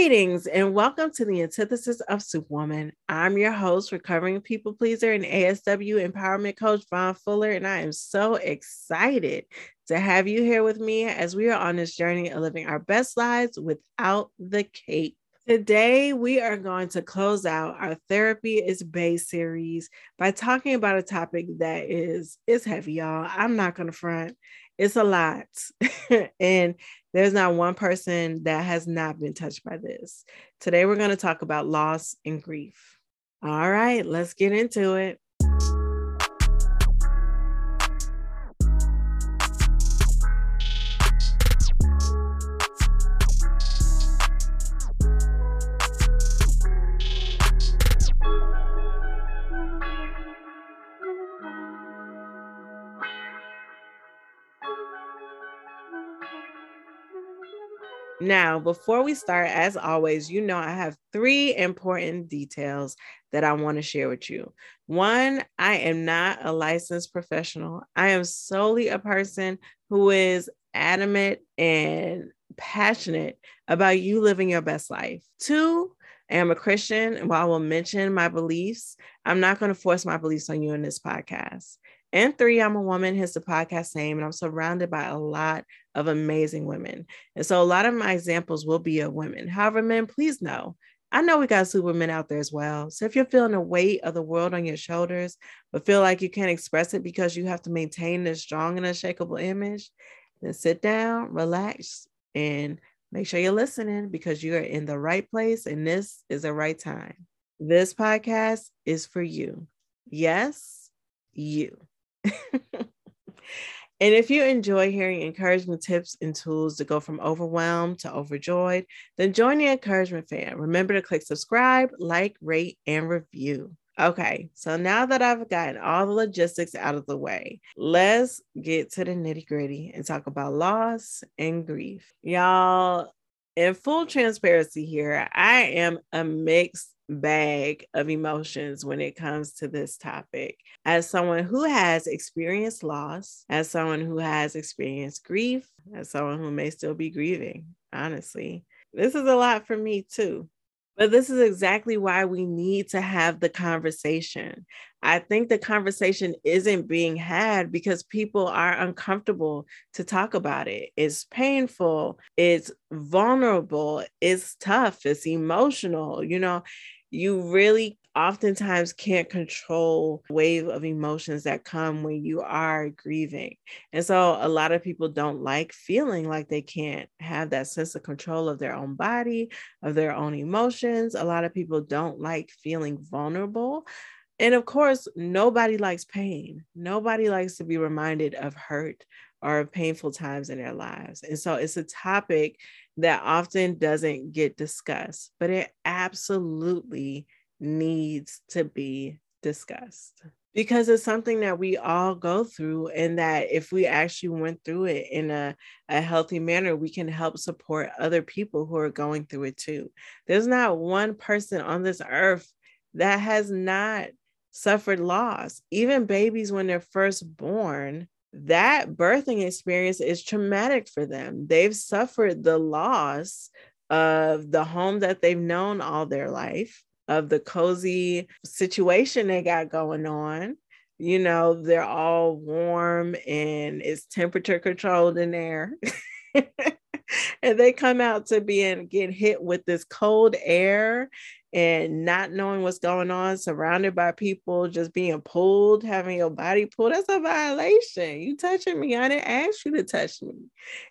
Greetings and welcome to the antithesis of Superwoman. I'm your host, recovering people pleaser and ASW empowerment coach Stevonne Fuller, and I am so excited to have you here with me as we are on this journey of living our best lives without the cape. Today, we are going to close out our Therapy is Bae series by talking about a topic that is is heavy, y'all. I'm not going to front. It's a lot. and there's not one person that has not been touched by this. Today, we're going to talk about loss and grief. All right, let's get into it. Now, before we start, as always, you know, I have three important details that I want to share with you. One, I am not a licensed professional, I am solely a person who is adamant and passionate about you living your best life. Two, I am a Christian, and while I will mention my beliefs, I'm not going to force my beliefs on you in this podcast. And three, I'm a woman, hence the podcast name, and I'm surrounded by a lot of amazing women. And so a lot of my examples will be of women. However, men, please know, I know we got supermen out there as well. So if you're feeling the weight of the world on your shoulders, but feel like you can't express it because you have to maintain this strong and unshakable image, then sit down, relax, and make sure you're listening because you are in the right place and this is the right time. This podcast is for you. Yes, you. And if you enjoy hearing encouragement tips and tools to go from overwhelmed to overjoyed, then join the encouragement fam. Remember to click subscribe, like, rate, and review. Okay, so now that I've gotten all the logistics out of the way, let's get to the nitty gritty and talk about loss and grief. Y'all, in full transparency here, I am a mixed bag of emotions when it comes to this topic. As someone who has experienced loss, as someone who has experienced grief, as someone who may still be grieving, honestly, this is a lot for me too. But this is exactly why we need to have the conversation. I think the conversation isn't being had because people are uncomfortable to talk about it. It's painful, it's vulnerable, it's tough, it's emotional. You know, you really oftentimes can't control wave of emotions that come when you are grieving. And so a lot of people don't like feeling like they can't have that sense of control of their own body of their own emotions. A lot of people don't like feeling vulnerable. And of course nobody likes pain. Nobody likes to be reminded of hurt or painful times in their lives and so it's a topic that often doesn't get discussed, but it absolutely needs to be discussed because it's something that we all go through and that if we actually went through it in a, a healthy manner we can help support other people who are going through it too. There's not one person on this earth that has not suffered loss. Even babies when they're first born that birthing experience is traumatic for them. They've suffered the loss of the home that they've known all their life, of the cozy situation they got going on. You know, they're all warm and it's temperature controlled in there. and they come out to being get hit with this cold air and not knowing what's going on, surrounded by people just being pulled, having your body pulled, that's a violation. You touching me, I didn't ask you to touch me.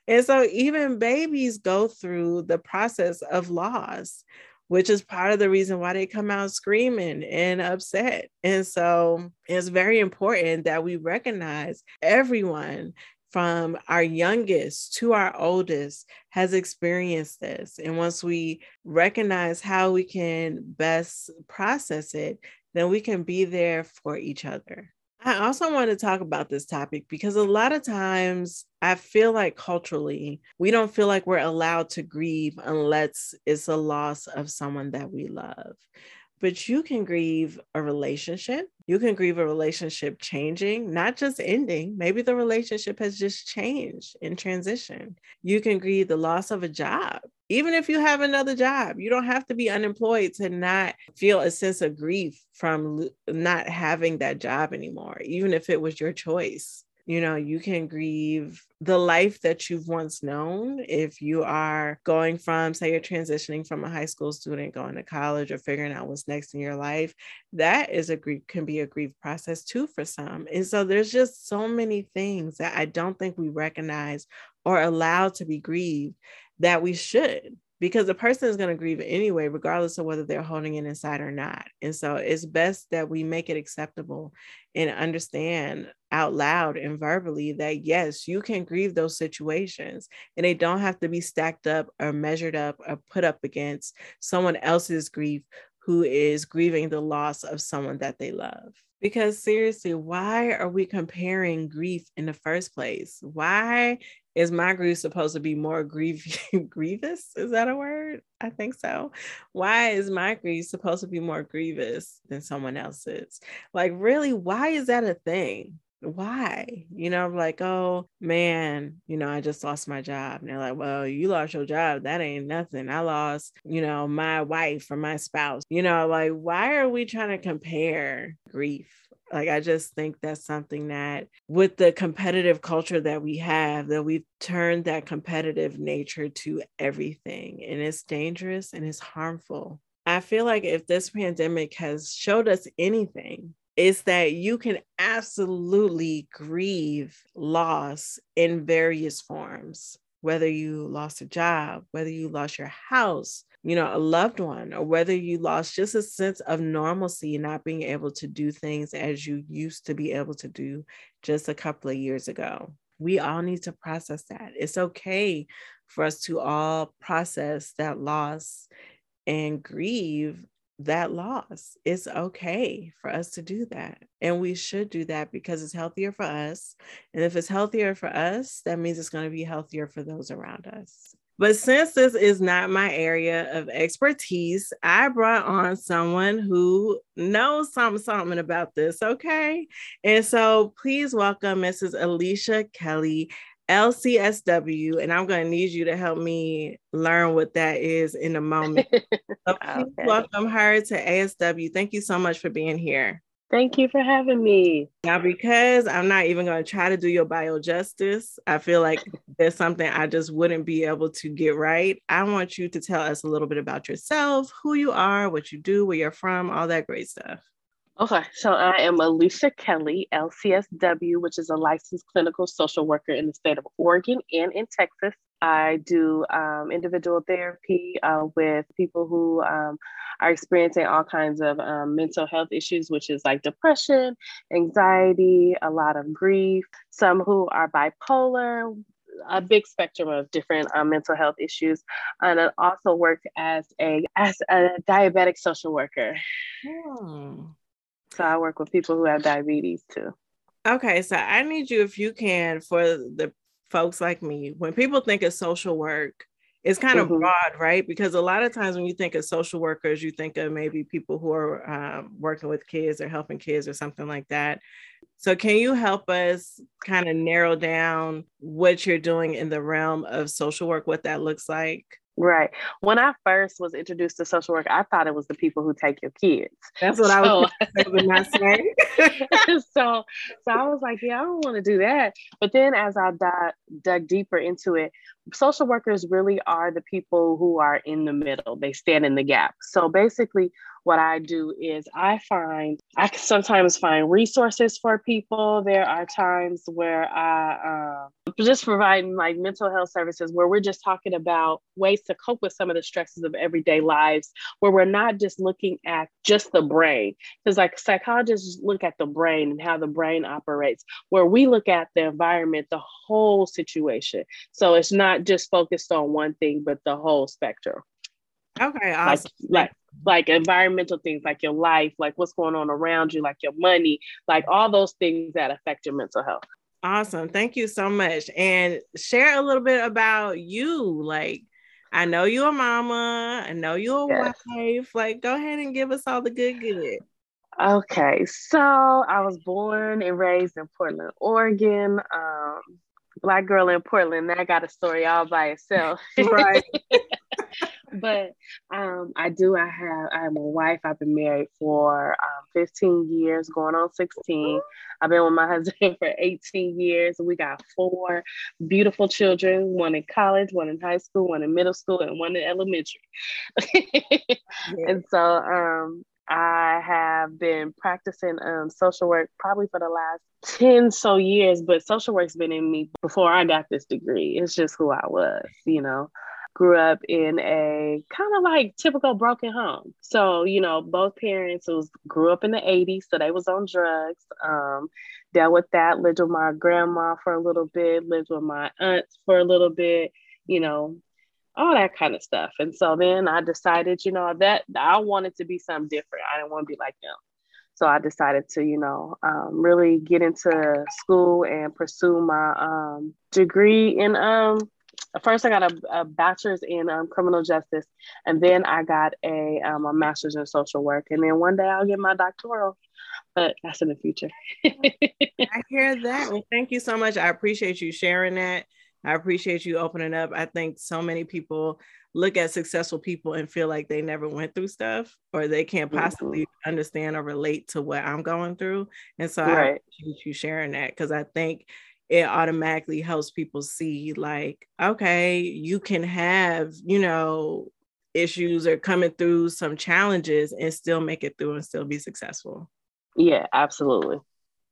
And so even babies go through the process of loss, which is part of the reason why they come out screaming and upset. And so it's very important that we recognize everyone from our youngest to our oldest has experienced this. And once we recognize how we can best process it, then we can be there for each other. I also want to talk about this topic because a lot of times I feel like culturally, we don't feel like we're allowed to grieve unless it's a loss of someone that we love. but you can grieve a relationship. You can grieve a relationship changing, not just ending. Maybe the relationship has just changed in transition. You can grieve the loss of a job. Even if you have another job, you don't have to be unemployed to not feel a sense of grief from not having that job anymore, even if it was your choice you know you can grieve the life that you've once known if you are going from say you're transitioning from a high school student going to college or figuring out what's next in your life. That is a grief can be a grief process too for some. And so there's just so many things that i don't think we recognize or allow to be grieved that we should because the person is going to grieve anyway, regardless of whether they're holding it inside or not. And so it's best that we make it acceptable and understand out loud and verbally that yes, you can grieve those situations and they don't have to be stacked up or measured up or put up against someone else's grief who is grieving the loss of someone that they love. Because seriously, why are we comparing grief in the first place? Why is my grief supposed to be more grief grievous? Is that a word? I think so. Why is my grief supposed to be more grievous than someone else's? Like, really, why is that a thing? Why? You know, I'm like, oh man, you know, I just lost my job. And they're like, well, you lost your job. That ain't nothing. I lost, you know, my wife or my spouse. You know, like, why are we trying to compare grief? Like, I just think that's something that with the competitive culture that we have, that we've turned that competitive nature to everything. And it's dangerous and it's harmful. I feel like if this pandemic has showed us anything, is that you can absolutely grieve loss in various forms, whether you lost a job, whether you lost your house, you know, a loved one, or whether you lost just a sense of normalcy, not being able to do things as you used to be able to do just a couple of years ago. We all need to process that. It's okay for us to all process that loss and grieve that loss. It's okay for us to do that. And we should do that because it's healthier for us. And if it's healthier for us, that means it's going to be healthier for those around us. But since this is not my area of expertise, I brought on someone who knows something, something about this. Okay. And so please welcome Mrs. Alisha Kelley, LCSW. And I'm going to need you to help me learn what that is in a moment. So please okay. welcome her to ASW. Thank you so much for being here. Thank you for having me. Now, because I'm not even going to try to do your bio justice, I feel like there's something I just wouldn't be able to get right. I want you to tell us a little bit about yourself, who you are, what you do, where you're from, all that great stuff. Okay, so I am Alisha Kelley, LCSW, which is a licensed clinical social worker in the state of Oregon and in Texas. I do um, individual therapy uh, with people who um, are experiencing all kinds of um, mental health issues, which is like depression, anxiety, a lot of grief, some who are bipolar, a big spectrum of different uh, mental health issues, and I also work as a as a diabetic social worker. Hmm. So I work with people who have diabetes too. Okay, so I need you if you can for the folks like me, when people think of social work, it's kind mm-hmm. of broad, right? Because a lot of times when you think of social workers, you think of maybe people who are um, working with kids or helping kids or something like that. So, can you help us kind of narrow down what you're doing in the realm of social work, what that looks like? Right. When I first was introduced to social work, I thought it was the people who take your kids. That's what so, I was not saying. so, so I was like, yeah, I don't want to do that. But then as I dug deeper into it, social workers really are the people who are in the middle. They stand in the gap. So basically, what I do is I find, I sometimes find resources for people. There are times where I uh, just providing like mental health services where we're just talking about ways to cope with some of the stresses of everyday lives, where we're not just looking at just the brain. Because like psychologists look at the brain and how the brain operates, where we look at the environment, the whole situation. So it's not just focused on one thing, but the whole spectrum. Okay, awesome. Like, like like environmental things like your life, like what's going on around you, like your money, like all those things that affect your mental health. Awesome. Thank you so much. And share a little bit about you. Like, I know you're a mama. I know you're a yes. wife. Like, go ahead and give us all the good good. Okay, so I was born and raised in Portland, Oregon. Um, black girl in Portland. That got a story all by itself. Right. but um, I do. I have. I'm a wife. I've been married for um, 15 years, going on 16. I've been with my husband for 18 years. We got four beautiful children. One in college, one in high school, one in middle school, and one in elementary. yeah. And so um, I have been practicing um, social work probably for the last 10 so years, but social work's been in me before I got this degree. It's just who I was, you know grew up in a kind of like typical broken home. So, you know, both parents was grew up in the 80s, so they was on drugs. Um, dealt with that, lived with my grandma for a little bit, lived with my aunts for a little bit, you know, all that kind of stuff. And so then I decided, you know, that I wanted to be something different. I didn't want to be like them. So I decided to, you know, um, really get into school and pursue my um, degree in um, first I got a, a bachelor's in um, criminal justice, and then I got a um, a master's in social work, and then one day I'll get my doctoral, but that's in the future. I hear that. Well, thank you so much. I appreciate you sharing that. I appreciate you opening up. I think so many people look at successful people and feel like they never went through stuff or they can't mm-hmm. possibly mm-hmm. understand or relate to what I'm going through. And so right. I appreciate you sharing that because I think it automatically helps people see like okay you can have you know issues or coming through some challenges and still make it through and still be successful yeah absolutely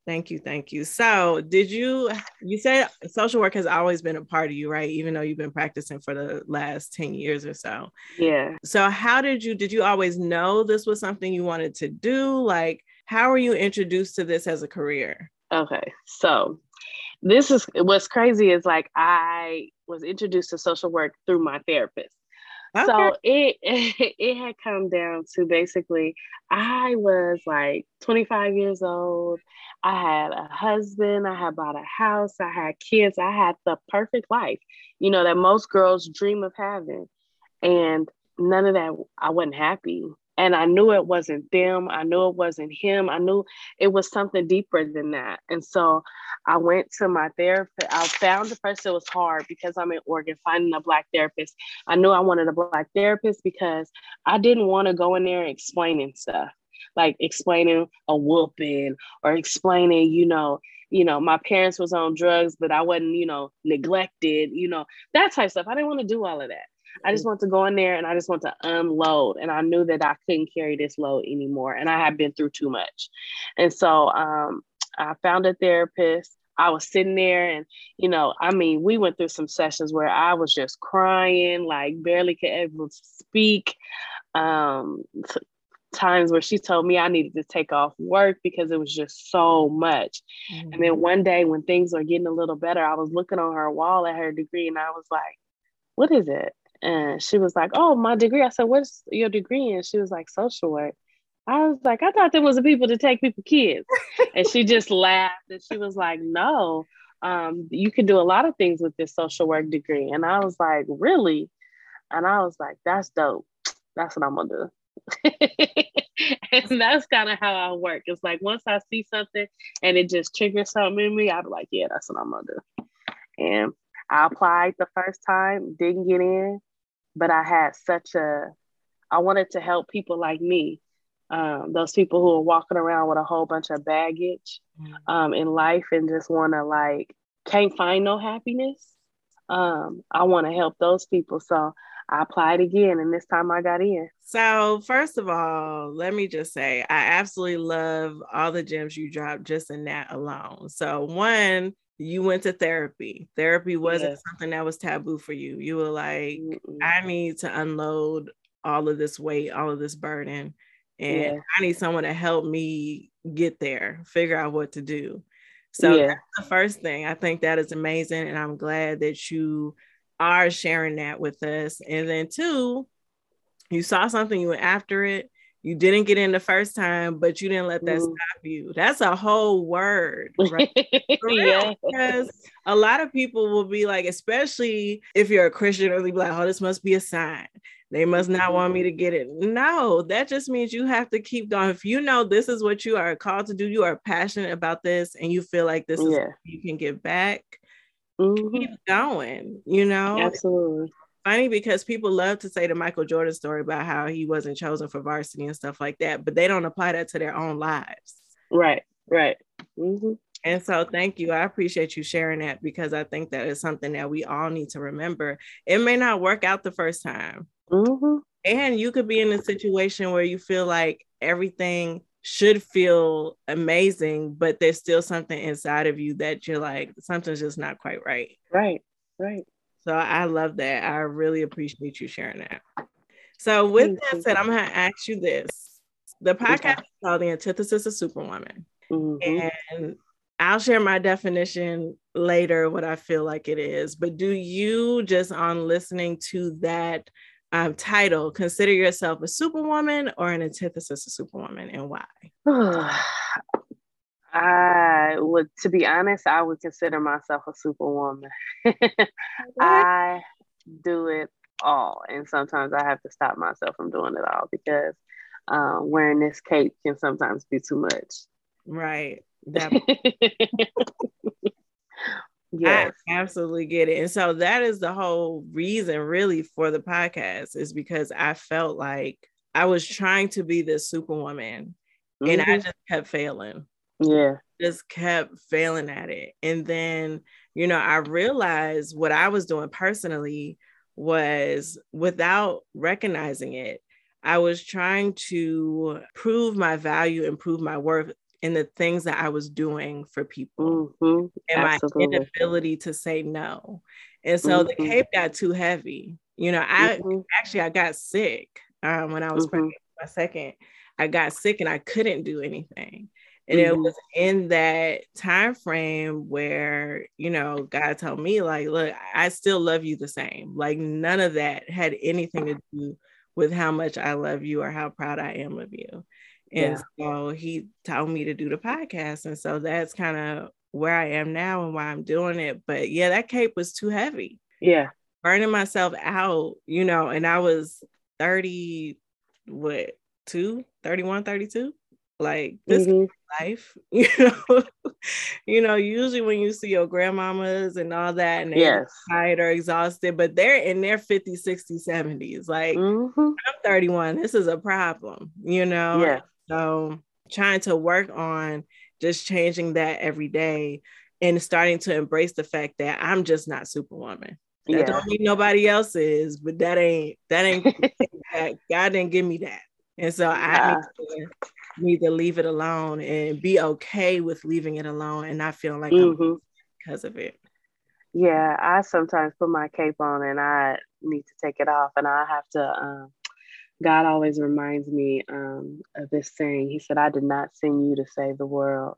thank you thank you. So did you you said social work has always been a part of you right? Even though you've been practicing for the last 10 years or so. Yeah. So how did you did you always know this was something you wanted to do? Like how were you introduced to this as a career? Okay so this is what's crazy is like I was introduced to social work through my therapist. Okay. So it it had come down to basically I was like 25 years old. I had a husband, I had bought a house, I had kids, I had the perfect life, you know, that most girls dream of having. And none of that, I wasn't happy and I knew it wasn't them. I knew it wasn't him. I knew it was something deeper than that. And so I went to my therapist. I found the first it was hard because I'm in Oregon finding a black therapist. I knew I wanted a black therapist because I didn't want to go in there explaining stuff, like explaining a whooping or explaining, you know, you know, my parents was on drugs, but I wasn't, you know, neglected, you know, that type of stuff. I didn't want to do all of that. I just want to go in there and I just want to unload. And I knew that I couldn't carry this load anymore. And I had been through too much. And so um, I found a therapist. I was sitting there and, you know, I mean, we went through some sessions where I was just crying, like barely could ever speak. Um, t- times where she told me I needed to take off work because it was just so much. Mm-hmm. And then mm-hmm. one day when things were getting a little better, I was looking on her wall at her degree and I was like, what is it? And she was like, Oh, my degree. I said, What's your degree? And she was like, Social work. I was like, I thought there was a people to take people kids. and she just laughed and she was like, No, um, you can do a lot of things with this social work degree. And I was like, Really? And I was like, That's dope. That's what I'm gonna do. and that's kind of how I work. It's like once I see something and it just triggers something in me, I'll be like, yeah, that's what I'm gonna do. And I applied the first time, didn't get in but I had such a, I wanted to help people like me, um, those people who are walking around with a whole bunch of baggage mm-hmm. um, in life and just want to like, can't find no happiness. Um, I want to help those people. So I applied again and this time I got in. So, first of all, let me just say, I absolutely love all the gems you dropped just in that alone. So, one, you went to therapy. Therapy wasn't yes. something that was taboo for you. You were like, Mm-mm. I need to unload all of this weight, all of this burden, and yeah. I need someone to help me get there, figure out what to do. So yeah. that's the first thing. I think that is amazing. And I'm glad that you are sharing that with us. And then two, you saw something, you went after it, You didn't get in the first time, but you didn't let that mm. stop you. That's a whole word. Right? yeah. Because a lot of people will be like, especially if you're a Christian, or be like, oh, this must be a sign. They must not want me to get it. No, that just means you have to keep going. If you know this is what you are called to do, you are passionate about this, and you feel like this is yeah. you can get back, mm-hmm. keep going, you know? Absolutely. Funny because people love to say the Michael Jordan story about how he wasn't chosen for varsity and stuff like that, but they don't apply that to their own lives. Right, right. Mm-hmm. And so, thank you. I appreciate you sharing that because I think that is something that we all need to remember. It may not work out the first time, Mm-hmm. And you could be in a situation where you feel like everything should feel amazing, but there's still something inside of you that you're like, something's just not quite right. Right, right. So I love that. I really appreciate you sharing that. So, with that said, I'm going to ask you this. The podcast is called The Antithesis of Superwoman. Mm-hmm. And I'll share my definition later, what I feel like it is. But do you just on listening to that um, title, consider yourself a superwoman or an antithesis of superwoman and why? I would, to be honest, I would consider myself a superwoman. I do it all. And sometimes I have to stop myself from doing it all because um, wearing this cape can sometimes be too much. Right. That- Yes. I absolutely get it. And so that is the whole reason really for the podcast is because I felt like I was trying to be this superwoman mm-hmm. and I mm-hmm. just kept failing. Yeah. Just kept failing at it. And then, you know, I realized what I was doing personally was without recognizing it, I was trying to prove my value and prove my worth in the things that I was doing for people mm-hmm. and Absolutely. my inability to say no. And so mm-hmm. the cape got too heavy. You know, I mm-hmm. actually I got sick um, when I was mm-hmm. pregnant. My second, I got sick and I couldn't do anything. And it mm-hmm. was in that time frame where, you know, God told me, like, look, I still love you the same. Like none of that had anything to do with how much I love you or how proud I am of you. And yeah. so he told me to do the podcast. And so that's kind of where I am now and why I'm doing it. But yeah, that cape was too heavy. Yeah. Burning myself out, you know, and I was 30, what, two, 31, 32? Like this mm-hmm. life, you know. you know, usually when you see your grandmamas and all that, and they're yes. tired or exhausted, but they're in their 50s, 60s, 70s. Like mm-hmm. I'm 31. This is a problem, you know. Yeah. So trying to work on just changing that every day and starting to embrace the fact that I'm just not superwoman. That yeah. don't mean nobody else is, but that ain't that ain't that. God didn't give me that. And so yeah. I need to, leave it alone and be okay with leaving it alone and not feeling like mm-hmm. I'm because of it. Yeah, I sometimes put my cape on and I need to take it off and I have to um, God always reminds me um, of this saying. He said, I did not send you to save the world.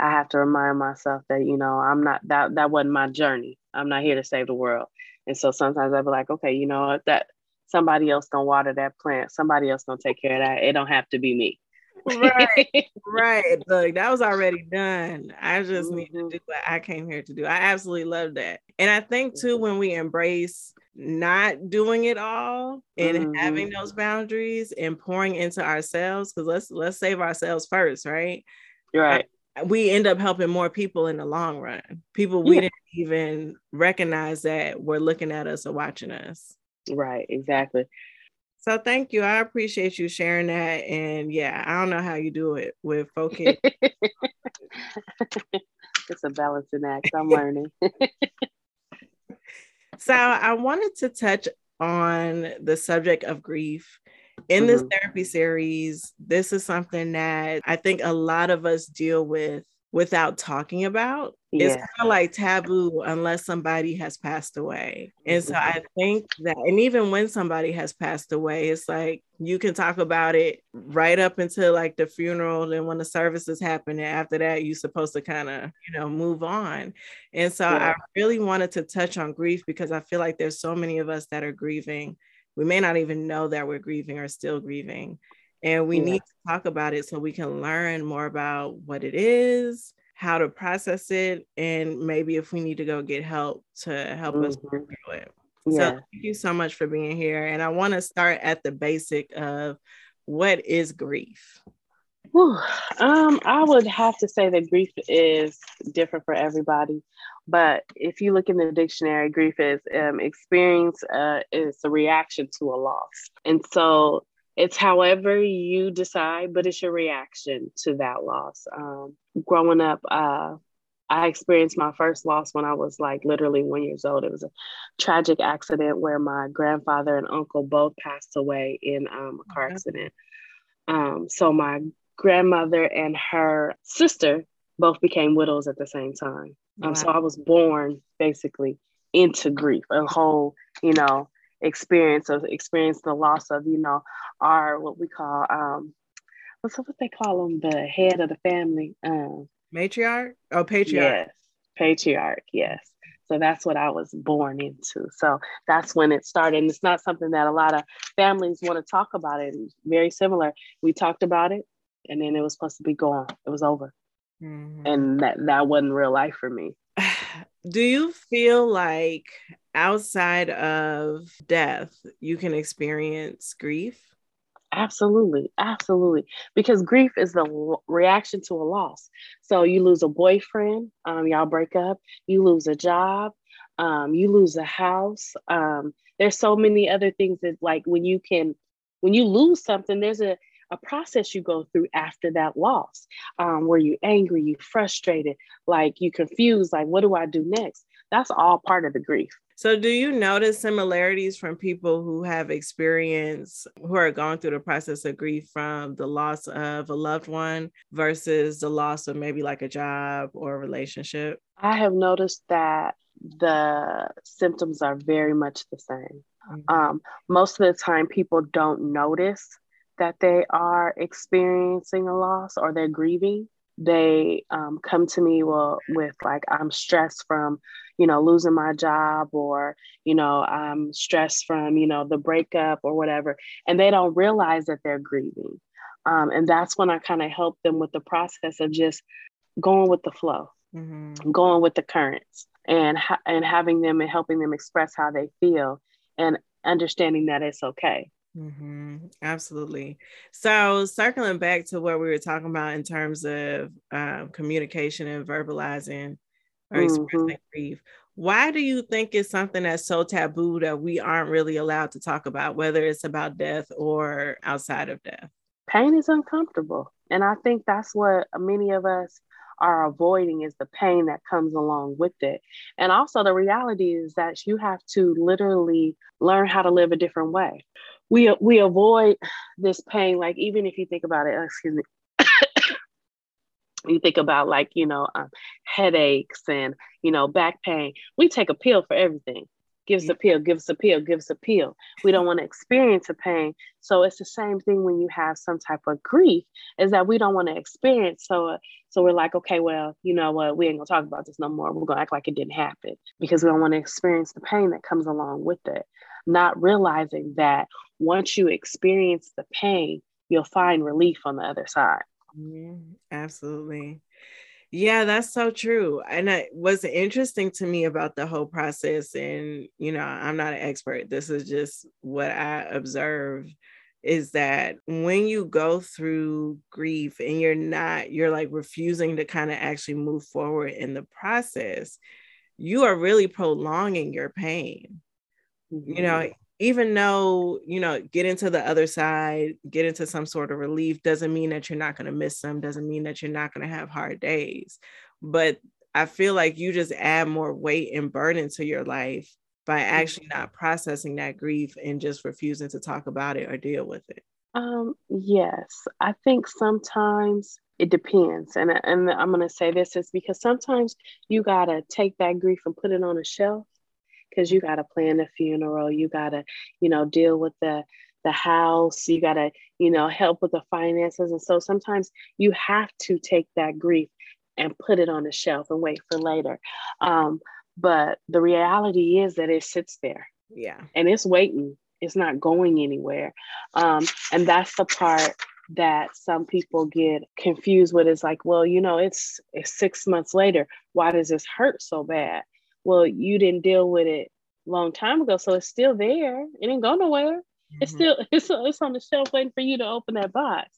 I have to remind myself that, you know, I'm not, that, that wasn't my journey. I'm not here to save the world. And so sometimes I'll be like, okay, you know, if that somebody else gonna water that plant, somebody else gonna take care of that. It don't have to be me. Right, right. Look, that was already done. I just mm-hmm. need to mm-hmm. do what I came here to do. I absolutely love that. And I think too, mm-hmm. when we embrace not doing it all and mm-hmm. having those boundaries and pouring into ourselves because let's let's save ourselves first right right we end up helping more people in the long run people we yeah. didn't even recognize that were looking at us or watching us right exactly so thank you i appreciate you sharing that and yeah i don't know how you do it with focus it's a balancing act i'm learning so I wanted to touch on the subject of grief. In this mm-hmm. therapy series, this is something that I think a lot of us deal with without talking about. Yeah. It's kind of like taboo unless somebody has passed away. And so mm-hmm. I think that, and even when somebody has passed away, it's like you can talk about it right up until like the funeral. And when the services happen, and after that, you're supposed to kind of, you know, move on. And so yeah. I really wanted to touch on grief because I feel like there's so many of us that are grieving. We may not even know that we're grieving or still grieving. And we yeah. need to talk about it so we can learn more about what it is, how to process it, and maybe if we need to go get help to help mm-hmm. us through it. Yeah. So thank you so much for being here. And I want to start at the basic of what is grief? Whew. Um, I would have to say that grief is different for everybody. But if you look in the dictionary, grief is um, experience uh, is a reaction to a loss. And so it's however you decide, but it's your reaction to that loss. Um, growing up, uh, I experienced my first loss when I was like literally one years old. It was a tragic accident where my grandfather and uncle both passed away in um, a car accident. Um, so my grandmother and her sister both became widows at the same time. Um, wow. So I was born basically into grief, a whole, you know, experience of experience the loss of, you know, our what we call um, what's what they call them, the head of the family. Um, matriarch? Oh patriarch. Yes patriarch yes. So that's what i was born into. So that's when it started. And it's not something that a lot of families want to talk about it. Very similar. We talked about it and then it was supposed to be gone. It was over. Mm-hmm. and that that wasn't real life for me do you feel like outside of death you can experience grief Absolutely, absolutely. Because grief is the reaction to a loss. So you lose a boyfriend, um, y'all break up, you lose a job, um, you lose a house. Um, there's so many other things that, like, when you can, when you lose something, there's a a process you go through after that loss, um, where you angry, you frustrated, like you confused, like what do I do next? That's all part of the grief. So, do you notice similarities from people who have experienced, who are going through the process of grief from the loss of a loved one versus the loss of maybe like a job or a relationship? I have noticed that the symptoms are very much the same. Mm-hmm. Um, most of the time, people don't notice that they are experiencing a loss or they're grieving they um, come to me well, with like i'm stressed from you know losing my job or you know i'm stressed from you know the breakup or whatever and they don't realize that they're grieving um, and that's when i kind of help them with the process of just going with the flow mm-hmm. going with the currents and ha- and having them and helping them express how they feel and understanding that it's okay Mm-hmm. Absolutely. So, circling back to what we were talking about in terms of um, communication and verbalizing or expressing mm-hmm. grief, why do you think it's something that's so taboo that we aren't really allowed to talk about, whether it's about death or outside of death? Pain is uncomfortable. And I think that's what many of us are avoiding is the pain that comes along with it. And also, the reality is that you have to literally learn how to live a different way we we avoid this pain like even if you think about it excuse me you think about like you know um, headaches and you know back pain. We take a pill for everything. Give us a pill give us a pill give us a pill. We don't want to experience a pain. So it's the same thing when you have some type of grief is that we don't want to experience. So uh, so we're like okay well you know what? We ain't gonna talk about this no more. We're gonna act like it didn't happen because we don't want to experience the pain that comes along with it not realizing that once you experience the pain, you'll find relief on the other side. Mm, absolutely. Yeah, that's so true. And it was interesting to me about the whole process. And, you know, I'm not an expert. This is just what I observe is that when you go through grief and you're not, you're like refusing to kind of actually move forward in the process, you are really prolonging your pain. You know, mm-hmm. even though you know get into the other side get into some sort of relief doesn't mean that you're not going to miss them doesn't mean that you're not going to have hard days. But i feel like you just add more weight and burden to your life by actually not mm-hmm. processing that grief and just refusing to talk about it or deal with it. Um yes i think sometimes it depends and, and i'm going to say this is because sometimes you got to take that grief and put it on a shelf because you got to plan the funeral you got to you know deal with the the house you got to you know help with the finances. And so sometimes you have to take that grief and put it on the shelf and wait for later. Um, but the reality is that it sits there. Yeah. And it's waiting. It's not going anywhere. Um, and that's the part that some people get confused with. Is like, well, you know, it's, it's six months later. Why does this hurt so bad? Well, you didn't deal with it long time ago, so it's still there. It didn't go nowhere. Mm-hmm. It's still it's it's on the shelf waiting for you to open that box.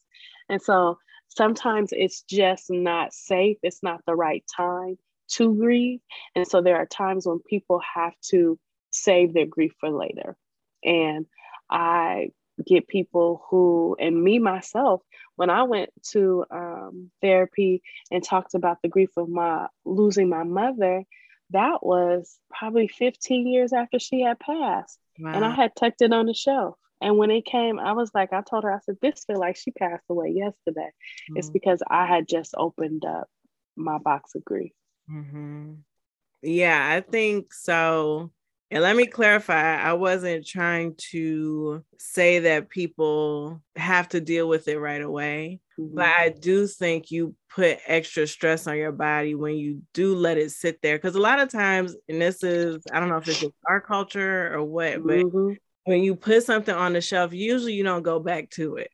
And so sometimes it's just not safe. It's not the right time to grieve. And so there are times when people have to save their grief for later. And I get people who, and me myself, when I went to um, therapy and talked about the grief of my losing my mother, that was probably 15 years after she had passed. Wow. And I had tucked it on the shelf. And when it came, I was like, I told her, I said, this feel like she passed away yesterday. Mm-hmm. It's because I had just opened up my box of grief. Mm-hmm. Yeah, I think so. And let me clarify, I wasn't trying to say that people have to deal with it right away, mm-hmm. but I do think you put extra stress on your body when you do let it sit there. Because a lot of times, and this is, I don't know if it's just our culture or what, but mm-hmm. when you put something on the shelf, usually you don't go back to it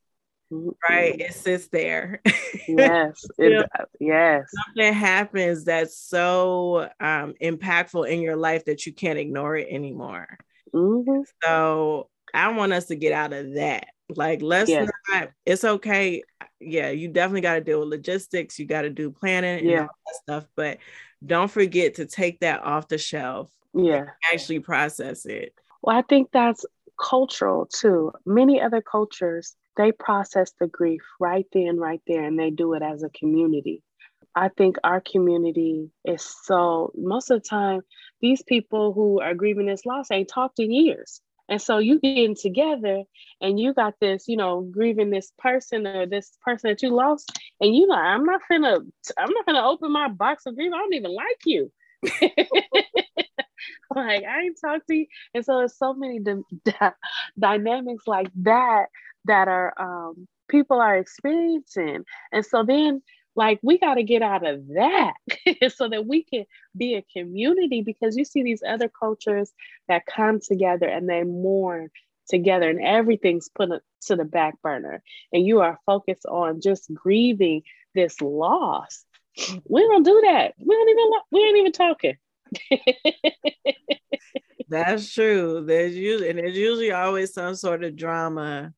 right? It sits there. Yes, it, yes. Something happens that's so um, impactful in your life that you can't ignore it anymore. Mm-hmm. So I want us to get out of that. Like, let's yes. not. It's okay. Yeah, you definitely got to deal with logistics. You got to do planning and yeah. all that stuff. But don't forget to take that off the shelf. Yeah, actually process it. Well, I think that's cultural too. Many other cultures they process the grief right then, right there, and they do it as a community. I think our community is so, most of the time, these people who are grieving this loss ain't talked in years. And so you getting together and you got this, you know, grieving this person or this person that you lost. And you know, I'm not gonna, I'm not gonna open my box of grief. I don't even like you. like I ain't talked to you. And so there's so many dynamics like that that are um, people are experiencing. And so then like we got to get out of that so that we can be a community because you see these other cultures that come together and they mourn together and everything's put to the back burner. And you are focused on just grieving this loss. We don't do that. We don't even we ain't even talking. That's true. There's usually and there's usually always some sort of drama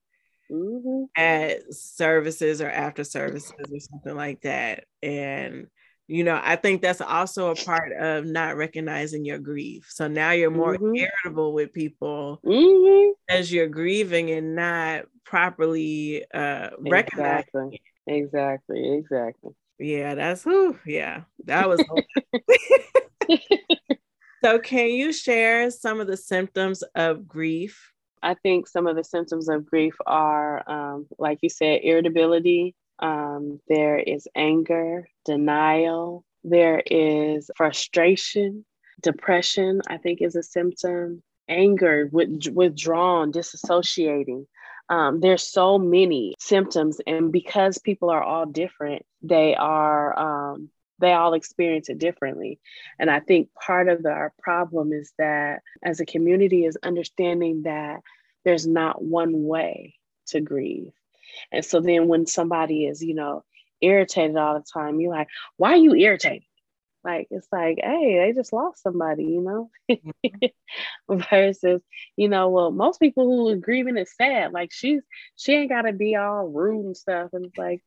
mm-hmm. at services or after services or something like that. And you know, I think that's also a part of not recognizing your grief. So now you're more mm-hmm. irritable with people mm-hmm. as you're grieving and not properly uh recognizing. Exactly. Exactly. Exactly. Yeah, that's who. Yeah, that was. so, can you share some of the symptoms of grief? I think some of the symptoms of grief are, um, like you said, irritability. Um, there is anger, denial. There is frustration, depression. I think is a symptom. Anger, with, withdrawn, disassociating. Um, there's so many symptoms, and because people are all different, they are um, they all experience it differently. And I think part of the, our problem is that as a community is understanding that there's not one way to grieve. And so then when somebody is, you know, irritated all the time, you're like, why are you irritated? Like it's like, hey, they just lost somebody, you know. Versus, you know, well, most people who are grieving is sad. Like she's she ain't gotta be all rude and stuff. And it's like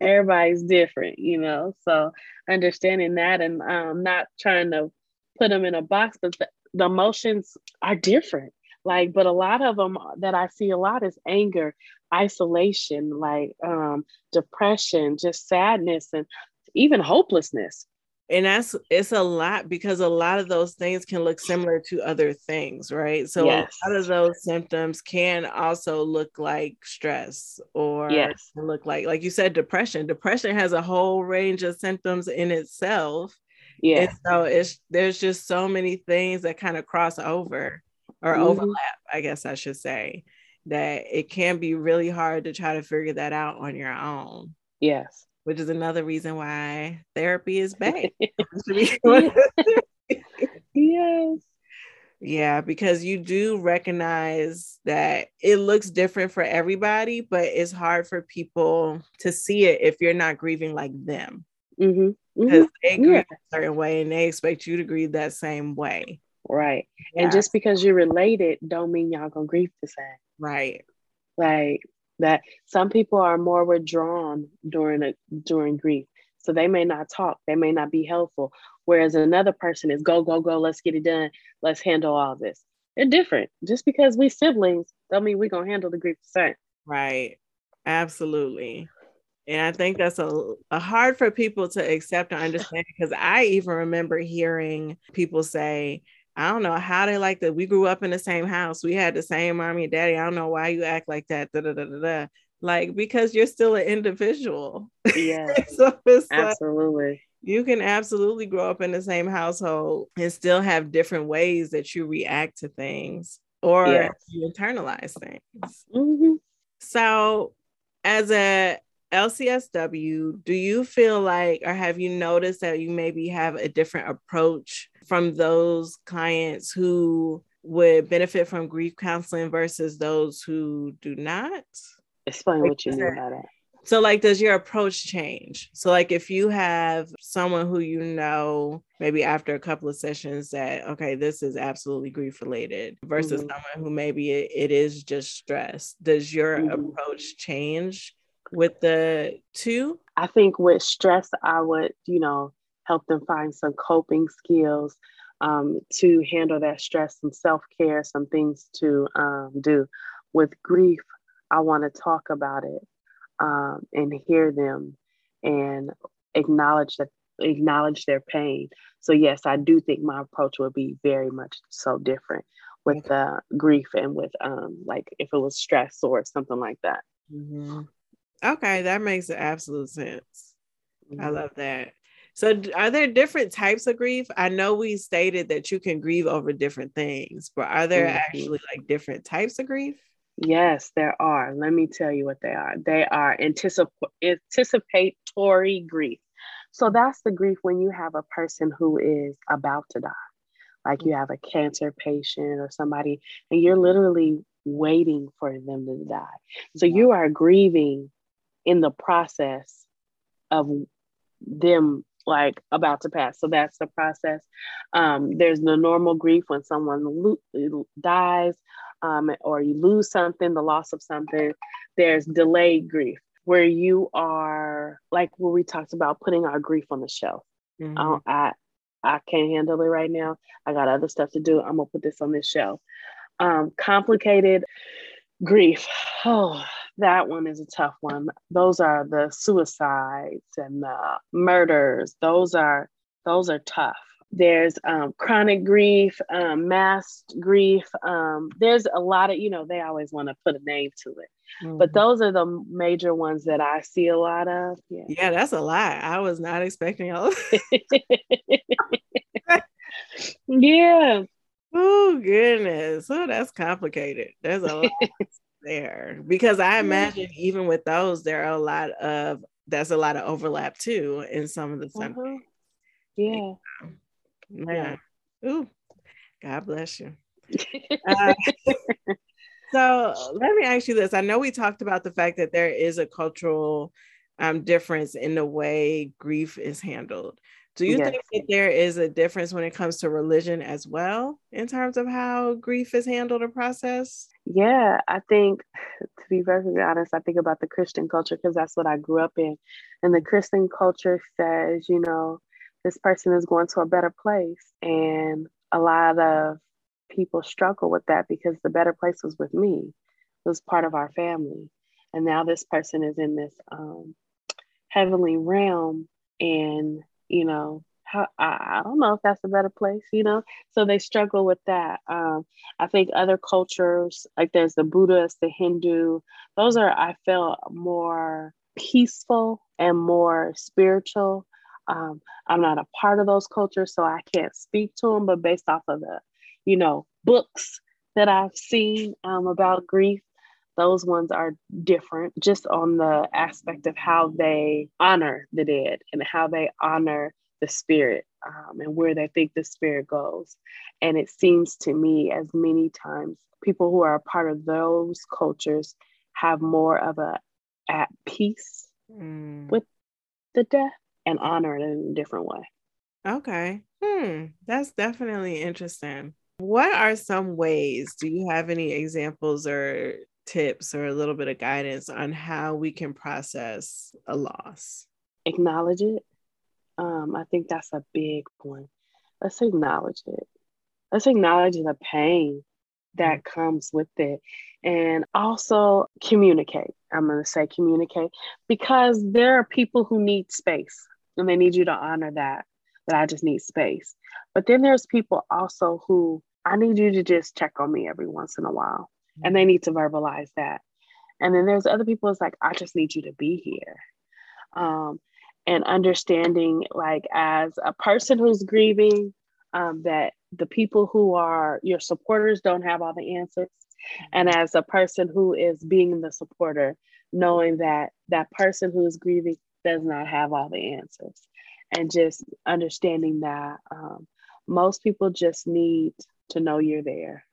everybody's different, you know. So understanding that and um, not trying to put them in a box, but the, the emotions are different. Like, but a lot of them that I see a lot is anger, isolation, like um, depression, just sadness, and even hopelessness and that's it's a lot because a lot of those things can look similar to other things right so yes. a lot of those symptoms can also look like stress or yes. look like like you said depression depression has a whole range of symptoms in itself yeah and so it's there's just so many things that kind of cross over or mm-hmm. overlap i guess i should say that it can be really hard to try to figure that out on your own yes which is another reason why therapy is back. yes. Yeah, because you do recognize that it looks different for everybody, but it's hard for people to see it if you're not grieving like them. Mm-hmm. Because Mhm. they grieve Yeah. a certain way and they expect you to grieve that same way. Right. Yeah, And just because you're related don't mean y'all gonna grieve the same. right. Like that some people are more withdrawn during a during grief. So they may not talk, they may not be helpful. Whereas another person is go, go, go, let's get it done, let's handle all this. They're different. Just because we siblings don't mean we're gonna handle the grief the same. Right. Absolutely. And I think that's a, a hard for people to accept and understand because I even remember hearing people say, I don't know how they like that. We grew up in the same house. We had the same mommy and daddy. I don't know why you act like that. Da, da, da, da, da. Like, because you're still an individual. Yeah, so it's like, absolutely. you can absolutely grow up in the same household and still have different ways that you react to things or Yes. you internalize things. Mhm. So, as a LCSW, do you feel like, or have you noticed that you maybe have a different approach from those clients who would benefit from grief counseling versus those who do not? Explain Like what you mean by that. So, like, does your approach change? So, like, if you have someone who you know, maybe after a couple of sessions, that okay, this is absolutely grief related, versus Mhm. someone who maybe it, it is just stress, does your Mhm. approach change with the two? I think with stress, I would, you know, help them find some coping skills um, to handle that stress, some self care, some things to um, do. With grief, I want to talk about it um, and hear them and acknowledge that acknowledge their pain. So yes, I do think my approach would be very much so different with the grief and with um, like if it was stress or something like that. Mhm. Okay, that makes absolute sense. I Mhm. love that. So, are there different types of grief? I know we stated that you can grieve over different things, but are there Mhm. actually like different types of grief? Yes, there are. Let me tell you what they are. They are anticip- anticipatory grief. So that's the grief when you have a person who is about to die, like you have a cancer patient or somebody, and you're literally waiting for them to die. So you are grieving in the process of them like about to pass. So that's the process. Um, there's the normal grief when someone lo- dies um, or you lose something, the loss of something. There's delayed grief where you are like where we talked about putting our grief on the shelf. Mhm. I, I I can't handle it right now. I got other stuff to do. I'm gonna put this on this shelf. Um, complicated grief. Oh, that one is a tough one. Those are the suicides and the murders. Those are those are tough. There's um, chronic grief, um, masked grief. Um, there's a lot of you know they always want to put a name to it, but Mhm. those are the major ones that I see a lot of. Yeah. yeah, that's a lot. I was not expecting all. yeah. oh goodness, oh that's complicated. There's a lot there because I imagine even with those, there are a lot of that's a lot of overlap too in some of the time. Uh-huh. Yeah. Man, ooh, God bless you. Uh, so let me ask you this. I know we talked about the fact that there is a cultural um, difference in the way grief is handled. Do you think that there is a difference when it comes to religion as well in terms of how grief is handled or processed? Yeah, I think to be perfectly honest, I think about the Christian culture because that's what I grew up in. And the Christian culture says, you know, this person is going to a better place. And a lot of people struggle with that because the better place was with me, it was part of our family. And now this person is in this um, heavenly realm. And, you know, how, I, I don't know if that's a better place, you know? So they struggle with that. Um, I think other cultures, like there's the Buddhist, the Hindu, those are, I feel, more peaceful and more spiritual. Um, I'm not a part of those cultures, so I can't speak to them, but based off of the, you know, books that I've seen um, about grief, those ones are different just on the aspect of how they honor the dead and how they honor the spirit um, and where they think the spirit goes. And it seems to me, as many times, people who are a part of those cultures have more of a at peace mm. with the death and honor it in a different way. Okay. Hmm. That's definitely interesting. What are some ways? Do you have any examples or tips or a little bit of guidance on how we can process a loss? Acknowledge it. Um, I think that's a big one. Let's acknowledge it. Let's acknowledge the pain that mm. comes with it. And also communicate. I'm going to say communicate because there are people who need space and they need you to honor that, that I just need space. But then there's people also who I need you to just check on me every once in a while. And they need to verbalize that. And then there's other people, it's like, I just need you to be here. Um, and understanding, like, as a person who's grieving, um, that the people who are your supporters don't have all the answers. And as a person who is being the supporter, knowing that that person who is grieving does not have all the answers. And just understanding that um, most people just need to know you're there.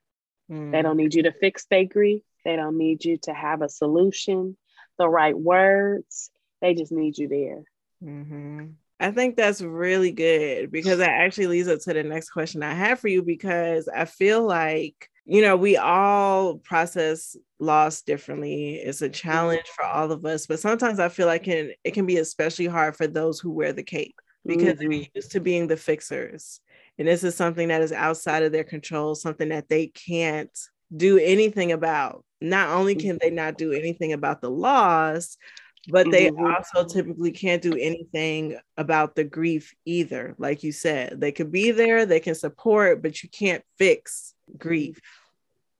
Mm. They don't need you to fix their grief. They don't need you to have a solution, the right words. They just need you there. Mm-hmm. I think that's really good because that actually leads up to the next question I have for you because I feel like, you know, we all process loss differently. It's a challenge for all of us, but sometimes I feel like it, it can be especially hard for those who wear the cape because mm-hmm. they're used to being the fixers. And this is something that is outside of their control, something that they can't do anything about. Not only can they not do anything about the loss, but they mm-hmm. also typically can't do anything about the grief either like you said they could be there they can support but you can't fix grief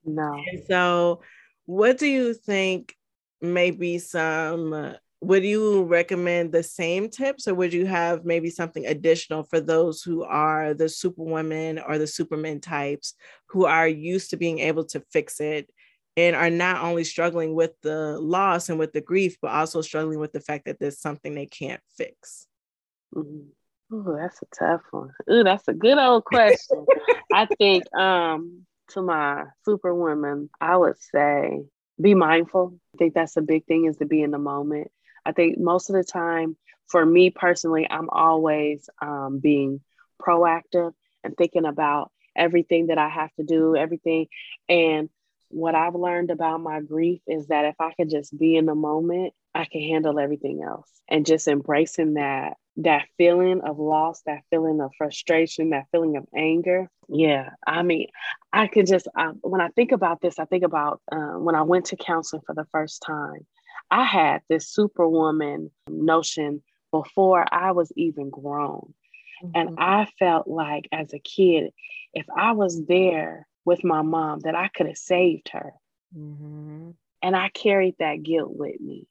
no and so what do you think maybe some would you recommend the same tips or would you have maybe something additional for those who are the superwomen or the supermen types who are used to being able to fix it and are not only struggling with the loss and with the grief, but also struggling with the fact that there's something they can't fix? Oh, that's a tough one. Ooh, that's a good old question. I think um, to my superwoman, I would say be mindful. I think that's a big thing is to be in the moment. I think most of the time, for me personally, I'm always um, being proactive and thinking about everything that I have to do, everything. And what I've learned about my grief is that if I could just be in the moment, I can handle everything else. And just embracing that that feeling of loss, that feeling of frustration, that feeling of anger. Yeah, I mean, I could just I, when I think about this, I think about um, when I went to counseling for the first time. I had this superwoman notion before I was even grown. Mm-hmm. And I felt like as a kid, if I was there with my mom that I could have saved her. Mm-hmm. And I carried that guilt with me.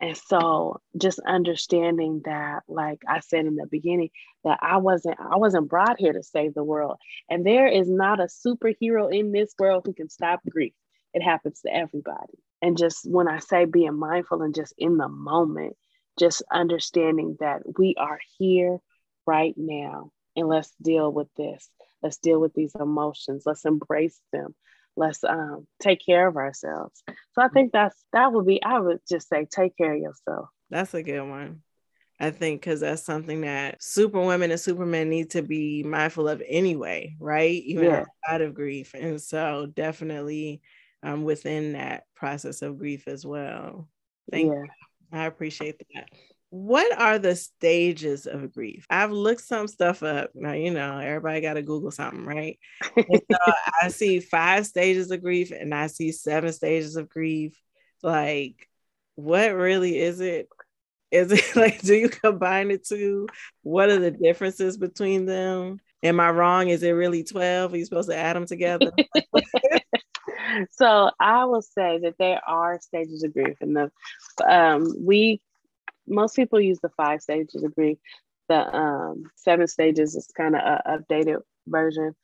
And so just understanding that, like I said in the beginning, that I wasn't I wasn't brought here to save the world. And there is not a superhero in this world who can stop grief. It happens to everybody. And just when I say being mindful and just in the moment, just understanding that we are here right now and let's deal with this. Let's deal with these emotions. Let's embrace them. Let's um, take care of ourselves. So I think that's that would be. I would just say take care of yourself. That's a good one. I think because that's something that superwomen and supermen need to be mindful of anyway, right? Even yeah. outside of grief. And so definitely um, within that process of grief as well. Thank yeah. you. I appreciate that what are the stages of grief? I've looked some stuff up. Now, you know, everybody got to Google something, right? so I see five stages of grief and I see seven stages of grief. Like, what really is it? Is it like, do you combine the two? What are the differences between them? Am I wrong? Is it really 12? Are you supposed to add them together? so I will say that there are stages of grief, and the um, we most people use the five stages of grief. The um, seven stages is kind of an updated version,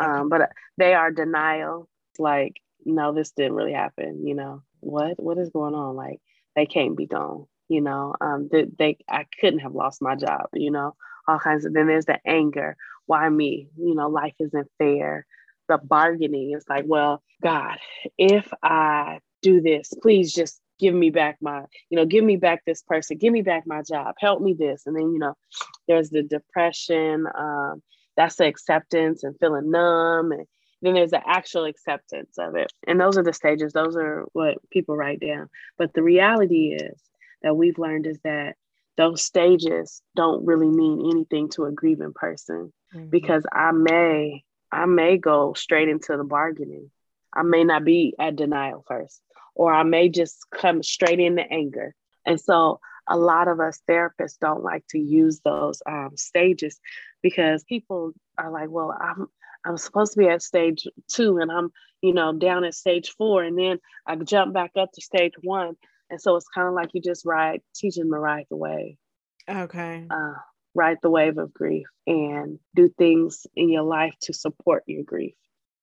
um, but they are denial. Like, no, this didn't really happen. You know what? What is going on? Like, they can't be gone. You know, um, they, they I couldn't have lost my job. You know, all kinds of then there's the anger why me you know life isn't fair the bargaining. Is like well god if i do this please just give me back my you know give me back this person give me back my job help me this. And then you know there's the depression um, that's the acceptance and feeling numb. And then there's the actual acceptance of it. And those are the stages. Those are what people write down. But the reality is that we've learned is that those stages don't really mean anything to a grieving person. Mm-hmm. because i may i may go straight into the bargaining i may not be at denial first or I may just come straight into anger. And so a lot of us therapists don't like to use those um, stages because people are like, well, I'm I'm supposed to be at stage two and I'm, you know, down at stage four. And then I jump back up to stage one. And so it's kind of like you just ride, teaching to ride the wave. Okay. Uh, ride the wave of grief and do things in your life to support your grief.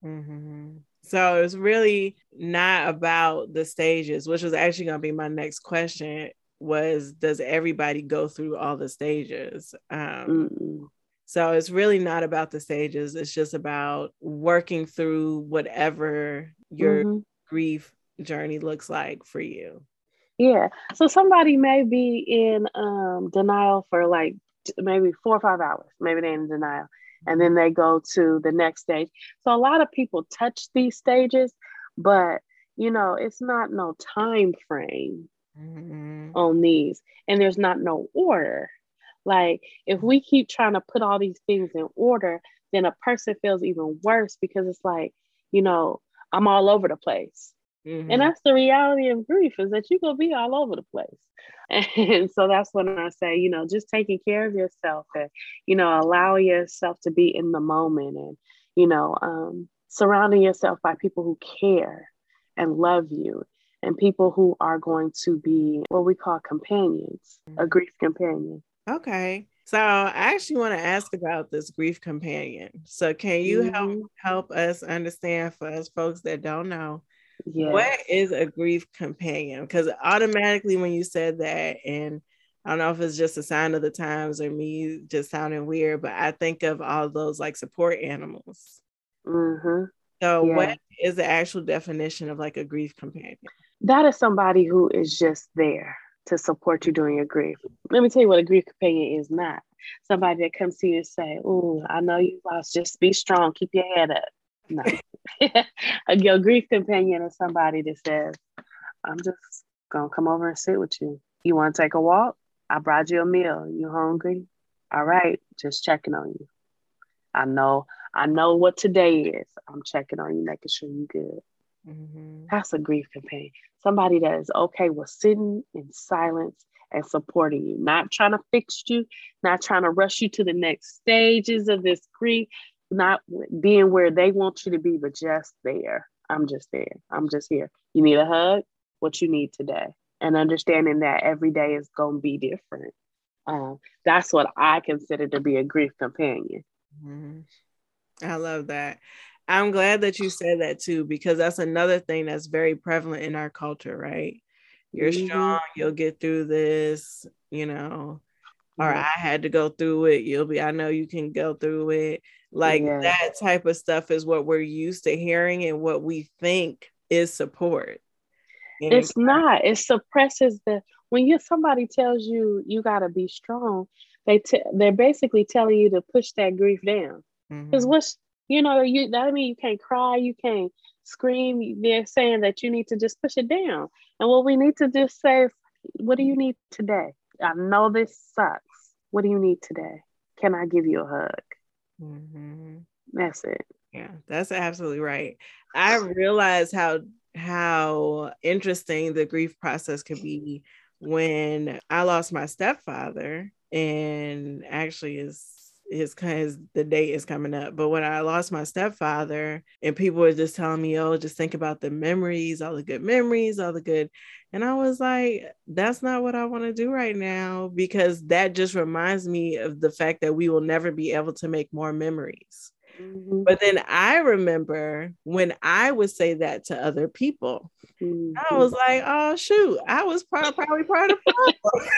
Mm-hmm. So it's really not about the stages, which was actually going to be my next question was does everybody go through all the stages? Um, so it's really not about the stages. It's just about working through whatever your mm-hmm. grief journey looks like for you. Yeah. So somebody may be in um, denial for like maybe four or five hours. Maybe they're in denial and then they go to the next stage. So a lot of people touch these stages, but you know, it's not no time frame mm-hmm. on these, and there's not no order. Like if we keep trying to put all these things in order, then a person feels even worse because it's like, you know, I'm all over the place. Mm-hmm. And that's the reality of grief is that you're gonna be all over the place. And so that's when I say, you know, just taking care of yourself and, you know, allow yourself to be in the moment and, you know, um, surrounding yourself by people who care and love you and people who are going to be what we call companions, a mm-hmm. grief companion. Okay. So I actually want to ask about this grief companion. So can you mm-hmm. help help us understand for us folks that don't know Yes. What is a grief companion? Because automatically when you said that, and I don't know if it's just a sign of the times or me just sounding weird, but I think of all those like support animals. Mm-hmm. So, yeah. what is the actual definition of like a grief companion? That is somebody who is just there to support you during your grief. Let me tell you what a grief companion is not. Somebody that comes to you and say, "Oh, I know you lost. Just be strong. Keep your head up." No. Your grief companion is somebody that says, I'm just gonna come over and sit with you. You wanna take a walk? I brought you a meal. You hungry? All right, just checking on you. I know, I know what today is. I'm checking on you, making sure you're good. Mm-hmm. That's a grief companion. Somebody that is okay with sitting in silence and supporting you, not trying to fix you, not trying to rush you to the next stages of this grief, not being where they want you to be, but just there. I'm just there. I'm just here. You need a hug? What you need today. And understanding that every day is going to be different. Um, that's what I consider to be a grief companion. Mm-hmm. I love that. I'm glad that you said that too, because that's another thing that's very prevalent in our culture, right? You're mm-hmm. strong, you'll get through this, you know, or mm-hmm. I had to go through it. You'll be, I know you can go through it. Like yeah. that type of stuff is what we're used to hearing and what we think is support. And it's not. It suppresses the when you somebody tells you you gotta be strong, they t- they're basically telling you to push that grief down. Because mm-hmm. what's you know, you that mean you can't cry, you can't scream. They're saying that you need to just push it down. And what we need to just say, what do you need today? I know this sucks. What do you need today? Can I give you a hug? Mm-hmm. That's it. Yeah, that's absolutely right. I realize how how interesting the grief process could be when I lost my stepfather, and actually is his his the date is coming up. But when I lost my stepfather, and people were just telling me, "Oh, just think about the memories, all the good memories, all the good," and I was like, "That's not what I want to do right now," because that just reminds me of the fact that we will never be able to make more memories. Mm-hmm. But then I remember when I would say that to other people, mm-hmm. I was like, oh, shoot, I was probably, probably part of the problem.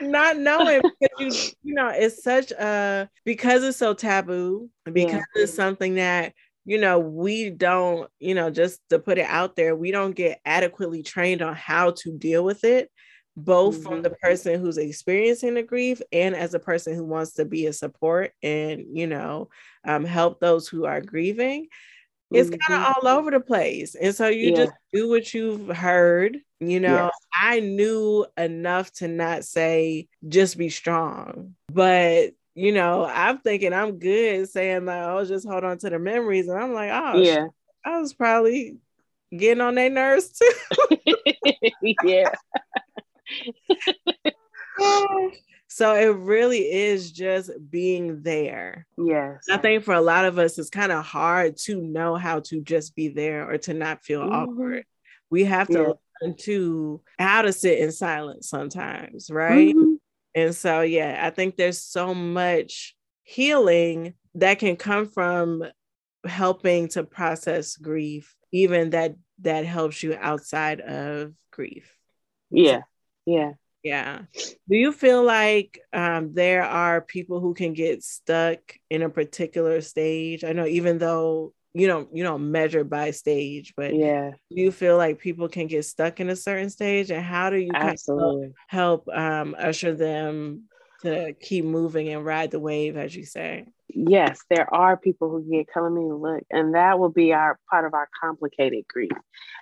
Not knowing because you, you know, it's such a, because it's so taboo, because yeah. it's something that you know, we don't, you know, just to put it out there, we don't get adequately trained on how to deal with it both mm-hmm. from the person who's experiencing the grief and as a person who wants to be a support and you know um, help those who are grieving it's mm-hmm. kind of all over the place and so you yeah. just do what you've heard you know yes. i knew enough to not say just be strong but you know i'm thinking i'm good saying like oh just hold on to the memories and i'm like oh yeah i was probably getting on their nerves too yeah so it really is just being there. Yes. I think for a lot of us, it's kind of hard to know how to just be there or to not feel mm-hmm. awkward. We have to yeah. learn to how to sit in silence sometimes, right? Mm-hmm. And so, yeah, I think there's so much healing that can come from helping to process grief, even that that helps you outside of grief. Yeah. Yeah. Yeah. Do you feel like um, there are people who can get stuck in a particular stage? I know even though you don't you don't measure by stage, but yeah, do you feel like people can get stuck in a certain stage, and how do you absolutely help um, usher them to keep moving and ride the wave, as you say? Yes, there are people who get telling me look, and that will be our part of our complicated grief,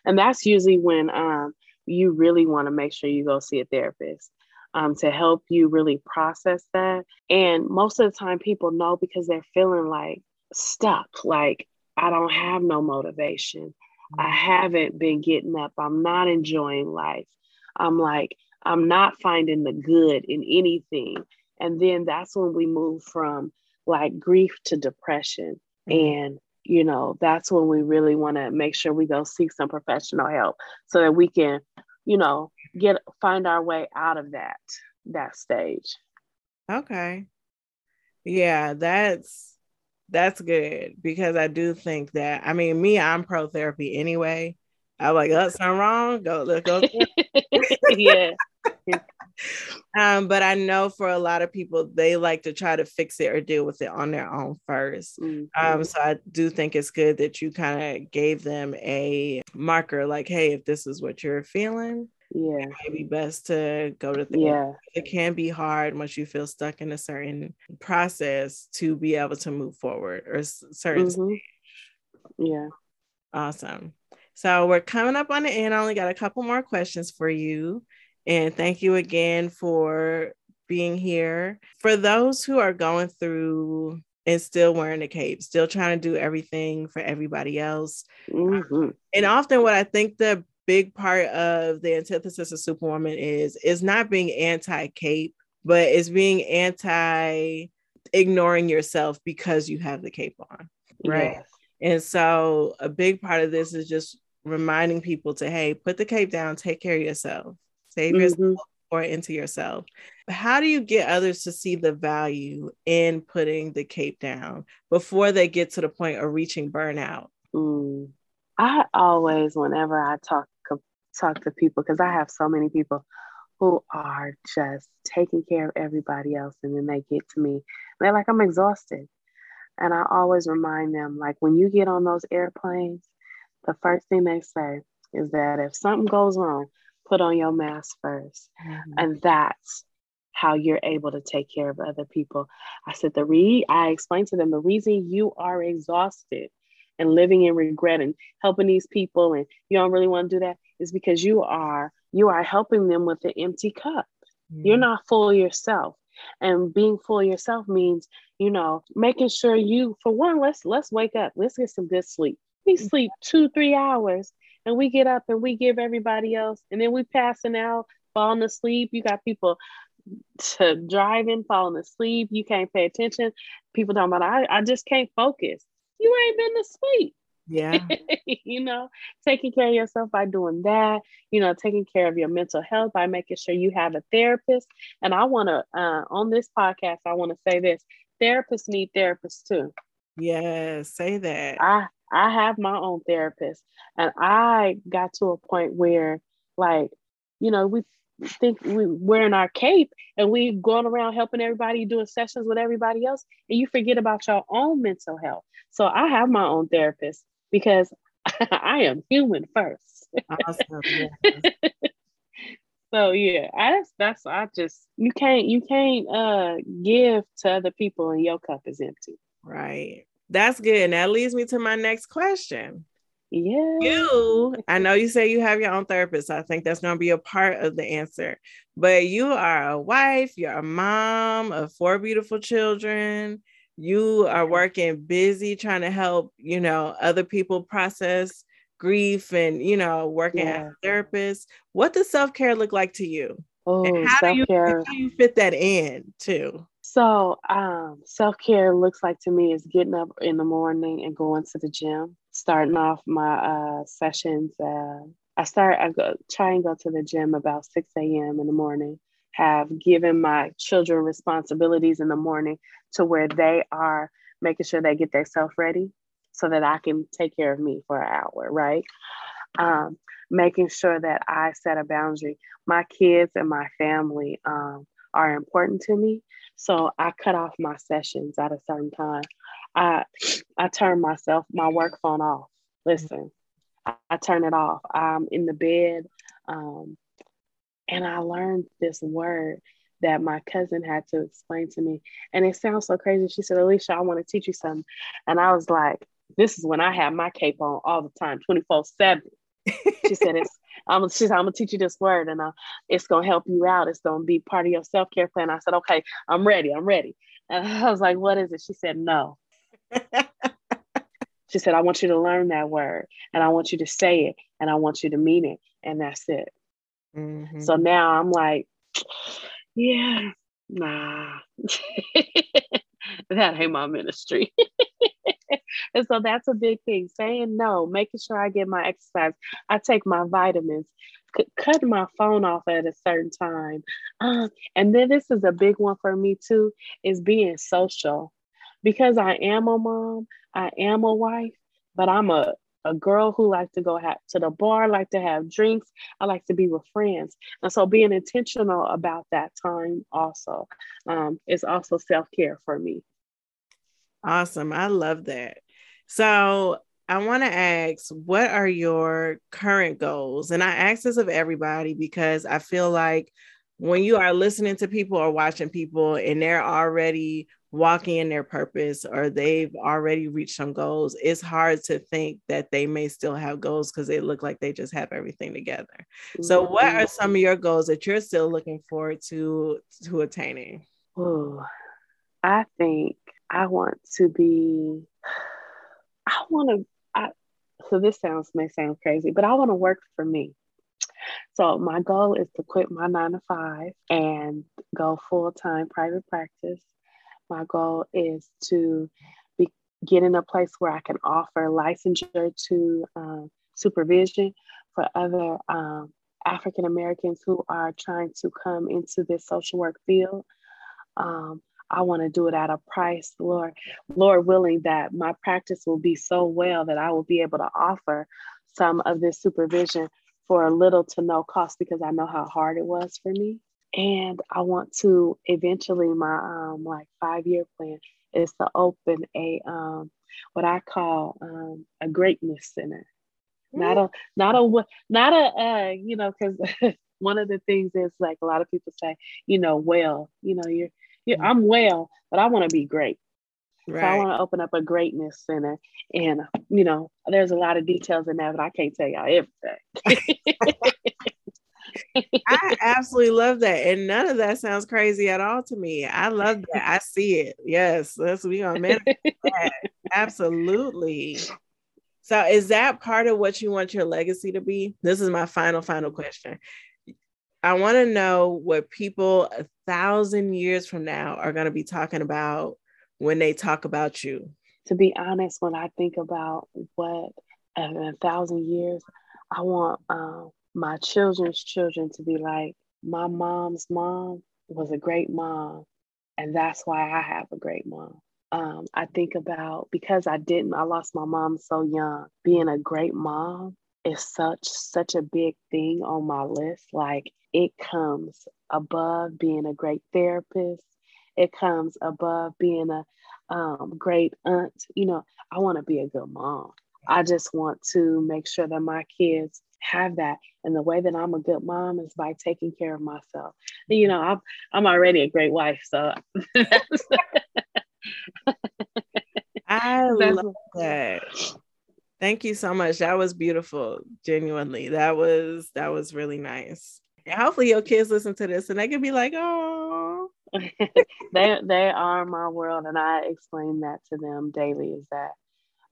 and that's usually when um you really want to make sure you go see a therapist um, to help you really process that. And most of the time, people know because they're feeling like stuck, like, I don't have no motivation. I mm-hmm. haven't been getting up. I'm not enjoying life. I'm like, I'm not finding the good in anything. And then that's when we move from like grief to depression. Mm-hmm. And you know, that's when we really want to make sure we go seek some professional help so that we can, you know, get find our way out of that that stage. Okay. Yeah, that's that's good because I do think that I mean me, I'm pro therapy anyway. I'm like, oh, something wrong. Go, let's go. yeah. um, but I know for a lot of people, they like to try to fix it or deal with it on their own 1st mm-hmm. Um, so I do think it's good that you kind of gave them a marker, like, hey, if this is what you're feeling, yeah, it may be best to go to therapy. Yeah, it can be hard once you feel stuck in a certain process to be able to move forward or certain mm-hmm. Yeah, awesome. So we're coming up on the end. I only got a couple more questions for you. And thank you again for being here. For those who are going through and still wearing the cape, still trying to do everything for everybody else. Mm-hmm. And often, what I think the big part of the antithesis of Superwoman is is not being anti cape, but it's being anti ignoring yourself because you have the cape on, right? Yes. And so, a big part of this is just reminding people to hey, put the cape down, take care of yourself save mm-hmm. or into yourself. How do you get others to see the value in putting the cape down before they get to the point of reaching burnout? Mm. I always, whenever I talk talk to people, because I have so many people who are just taking care of everybody else, and then they get to me, they're like, "I'm exhausted," and I always remind them, like, when you get on those airplanes, the first thing they say is that if something goes wrong, put on your mask 1st mm-hmm. And that's how you're able to take care of other people. I said, the re I explained to them the reason you are exhausted and living in regret and helping these people and you don't really want to do that is because you are you are helping them with an empty cup. Mm-hmm. You're not full yourself. And being full yourself means, you know, making sure you for one, let's let's wake up. Let's get some good sleep. We mm-hmm. sleep two, three hours and we get up and we give everybody else, and then we passing out, falling asleep. You got people to driving, falling asleep. You can't pay attention. People talking about, I, I just can't focus. You ain't been to sleep. Yeah. you know, taking care of yourself by doing that, you know, taking care of your mental health by making sure you have a therapist. And I want to, uh, on this podcast, I want to say this therapists need therapists too. yes say that. I I have my own therapist, and I got to a point where, like, you know, we think we're wearing our cape and we going around helping everybody doing sessions with everybody else, and you forget about your own mental health. So I have my own therapist because I am human first. Awesome. Yes. so yeah, I, that's that's I just you can't you can't uh give to other people and your cup is empty. Right. That's good. And that leads me to my next question. Yeah. You, I know you say you have your own therapist. I think that's going to be a part of the answer. But you are a wife, you're a mom of four beautiful children. You are working busy trying to help, you know, other people process grief and, you know, working yeah. as a therapist. What does self care look like to you? Oh, self-care. how do you fit that in too? So, um, self care looks like to me is getting up in the morning and going to the gym, starting off my uh, sessions. Uh, I start, I go, try and go to the gym about 6 a.m. in the morning, have given my children responsibilities in the morning to where they are making sure they get themselves ready so that I can take care of me for an hour, right? Um, making sure that I set a boundary. My kids and my family um, are important to me. So I cut off my sessions at a certain time. I I turn myself my work phone off. Listen, I, I turn it off. I'm in the bed, um, and I learned this word that my cousin had to explain to me, and it sounds so crazy. She said, "Alisha, I want to teach you something," and I was like, "This is when I have my cape on all the time, twenty four 7 she said it's I'm, she said, I'm gonna teach you this word and uh, it's gonna help you out. It's gonna be part of your self-care plan. I said, okay, I'm ready, I'm ready. And I was like, what is it? She said, no. she said, I want you to learn that word and I want you to say it and I want you to mean it. And that's it. Mm-hmm. So now I'm like, yeah, nah. that ain't my ministry. and so that's a big thing saying no, making sure I get my exercise. I take my vitamins, c- cut my phone off at a certain time. Uh, and then this is a big one for me too is being social. Because I am a mom, I am a wife, but I'm a a girl who likes to go ha- to the bar, like to have drinks. I like to be with friends. And so being intentional about that time also um, is also self care for me. Awesome. I love that. So I want to ask, what are your current goals? And I ask this of everybody because I feel like when you are listening to people or watching people and they're already walking in their purpose or they've already reached some goals, it's hard to think that they may still have goals because they look like they just have everything together. Mm-hmm. So what are some of your goals that you're still looking forward to to attaining? Oh, I think I want to be, I want to, I, so this sounds, may sound crazy, but I want to work for me. So my goal is to quit my nine to five and go full time private practice. My goal is to be, get in a place where I can offer licensure to um, supervision for other um, African Americans who are trying to come into this social work field. Um, I want to do it at a price, Lord, Lord willing that my practice will be so well that I will be able to offer some of this supervision for a little to no cost because I know how hard it was for me. And I want to eventually my um like five year plan is to open a um what I call um a greatness center. Not a not a not a uh, you know because one of the things is like a lot of people say you know well you know you're yeah, mm. I'm well, but I want to be great. Right. So I want to open up a greatness center. And, you know, there's a lot of details in that, but I can't tell y'all everything. I absolutely love that. And none of that sounds crazy at all to me. I love that. I see it. Yes. That's we gonna manifest that. Absolutely. So is that part of what you want your legacy to be? This is my final, final question. I want to know what people a thousand years from now are going to be talking about when they talk about you. To be honest, when I think about what in a thousand years, I want um, my children's children to be like, my mom's mom was a great mom. And that's why I have a great mom. um, I think about because I didn't, I lost my mom so young. Being a great mom is such such a big thing on my list. Like it comes above being a great therapist. It comes above being a um, great aunt. You know, I want to be a good mom. I just want to make sure that my kids have that. And the way that I'm a good mom is by taking care of myself. And, you know, I'm I'm already a great wife, so I love that. Thank you so much. That was beautiful. Genuinely. That was that was really nice. Hopefully your kids listen to this and they can be like, oh. they they are my world. And I explain that to them daily is that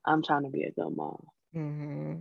I'm trying to be a good mom. Mm-hmm.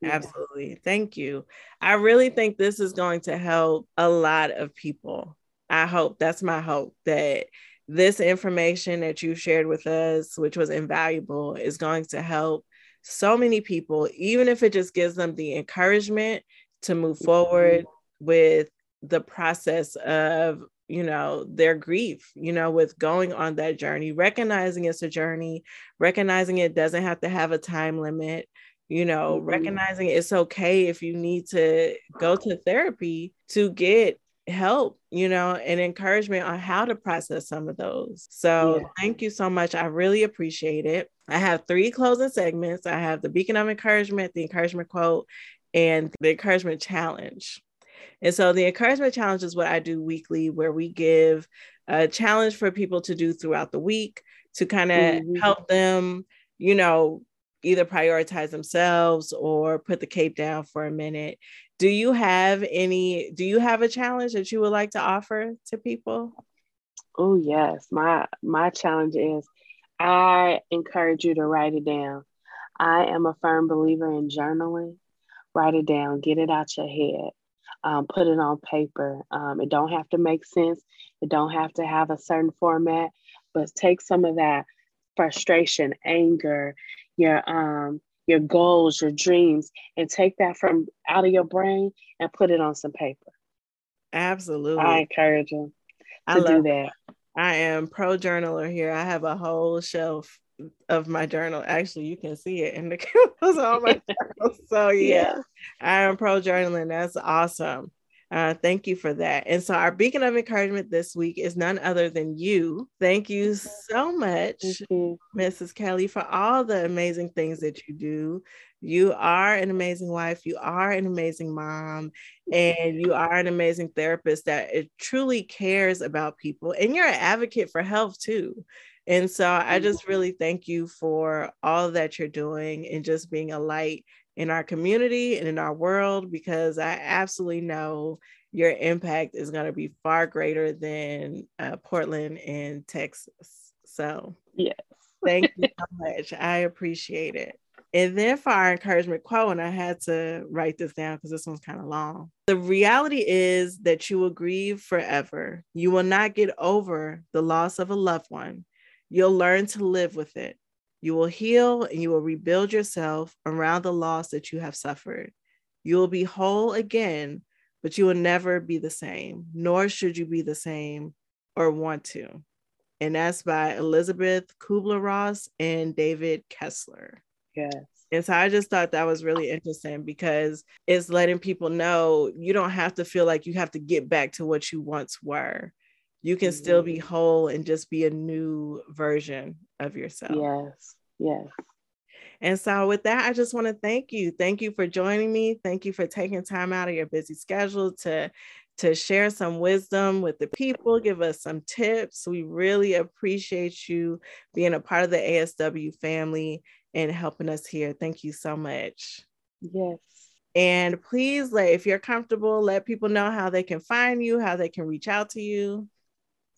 Yeah. Absolutely. Thank you. I really think this is going to help a lot of people. I hope that's my hope that this information that you shared with us, which was invaluable, is going to help so many people, even if it just gives them the encouragement to move forward with the process of you know their grief you know with going on that journey recognizing it's a journey recognizing it doesn't have to have a time limit you know mm-hmm. recognizing it's okay if you need to go to therapy to get help you know and encouragement on how to process some of those. So yeah. thank you so much. I really appreciate it. I have three closing segments. I have the beacon of encouragement the encouragement quote and the encouragement challenge and so the encouragement challenge is what i do weekly where we give a challenge for people to do throughout the week to kind of mm-hmm. help them you know either prioritize themselves or put the cape down for a minute. Do you have any do you have a challenge that you would like to offer to people? Oh yes. My my challenge is i encourage you to write it down. I am a firm believer in journaling. Write it down. Get it out your head um, put it on paper um, it don't have to make sense it don't have to have a certain format but take some of that frustration anger your um your goals, your dreams, and take that from out of your brain and put it on some paper. Absolutely. I encourage you to do that. I am pro journaler here. I have a whole shelf of my journal. Actually, you can see it in the cameras on my journal. So yeah, yeah, I am pro journaling. That's awesome. Uh, thank you for that. And so, our beacon of encouragement this week is none other than you. Thank you so much, you. Mrs. Kelley, for all the amazing things that you do. You are an amazing wife, you are an amazing mom, and you are an amazing therapist that truly cares about people. And you're an advocate for health too. And so, I just really thank you for all that you're doing and just being a light in our community and in our world because I absolutely know your impact is going to be far greater than uh, Portland and Texas. So, yes. thank you so much. I appreciate it. And then for our encouragement quote, and I had to write this down because this one's kind of long. The reality is that you will grieve forever. You will not get over the loss of a loved one. You'll learn to live with it. You will heal and you will rebuild yourself around the loss that you have suffered. You will be whole again, but you will never be the same, nor should you be the same or want to. And that's by Elizabeth Kubler Ross and David Kessler. Yes. And so I just thought that was really interesting because it's letting people know you don't have to feel like you have to get back to what you once were. You can still be mm-hmm. whole and just be a new version of yourself. Yes, yes. And so, with that, I just want to thank you. Thank you for joining me. Thank you for taking time out of your busy schedule to to share some wisdom with the people, give us some tips. We really appreciate you being a part of the ASW family and helping us here. Thank you so much. Yes. And please let if you're comfortable, let people know how they can find you, how they can reach out to you.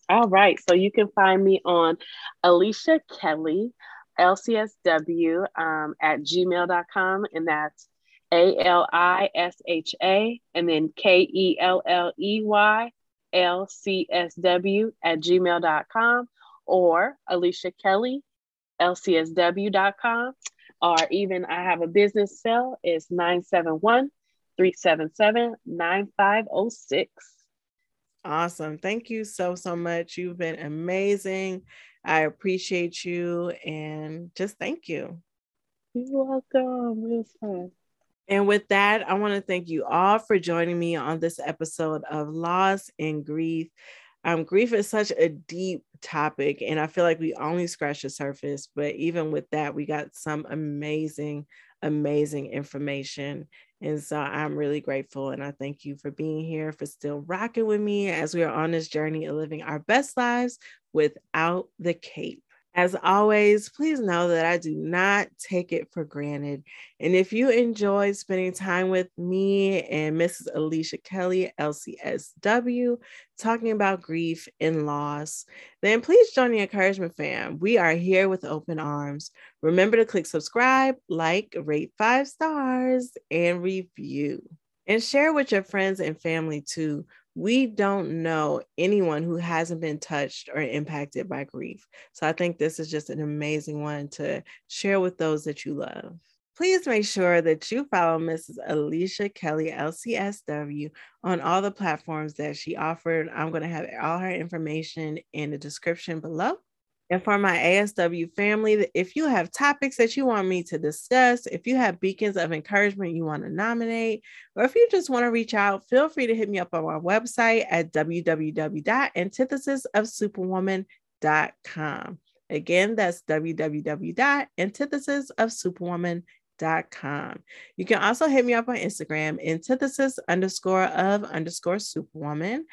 All right. So you can find me on Alisha Kelley, LCSW um, at gmail.com. And that's A L I S H A and then K E L L E Y L C S W at gmail.com or Alisha Kelley, LCSW.com. Or even I have a business cell, it's 971 377 9506. Awesome. Thank you so, so much. You've been amazing. I appreciate you and just thank you. You're welcome. It was fun. And with that, I want to thank you all for joining me on this episode of Loss and Grief. Um, grief is such a deep topic, and I feel like we only scratched the surface. But even with that, we got some amazing, amazing information. And so I'm really grateful. And I thank you for being here, for still rocking with me as we are on this journey of living our best lives without the cape. As always, please know that I do not take it for granted. And if you enjoyed spending time with me and Mrs. Alisha Kelley, LCSW, talking about grief and loss, then please join the encouragement fam. We are here with open arms. Remember to click subscribe, like, rate five stars, and review. And share with your friends and family too we don't know anyone who hasn't been touched or impacted by grief. So I think this is just an amazing one to share with those that you love. Please make sure that you follow Mrs. Alisha Kelley, LCSW, on all the platforms that she offered. I'm going to have all her information in the description below. And for my ASW family, if you have topics that you want me to discuss, if you have beacons of encouragement you want to nominate, or if you just want to reach out, feel free to hit me up on my website at www.antithesisofsuperwoman.com. Again, that's www.antithesisofsuperwoman.com com. You can also hit me up on Instagram, antithesis underscore of underscore superwoman.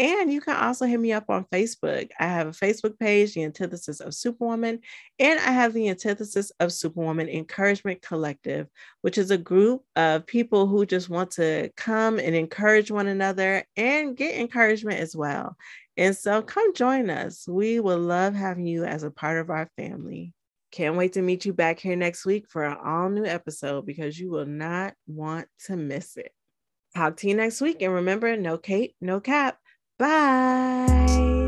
And you can also hit me up on Facebook. I have a Facebook page, The Antithesis of Superwoman, and I have the Antithesis of Superwoman Encouragement Collective, which is a group of people who just want to come and encourage one another and get encouragement as well. And so come join us. We will love having you as a part of our family. Can't wait to meet you back here next week for an all new episode because you will not want to miss it. Talk to you next week. And remember, no cape, no cap. Bye.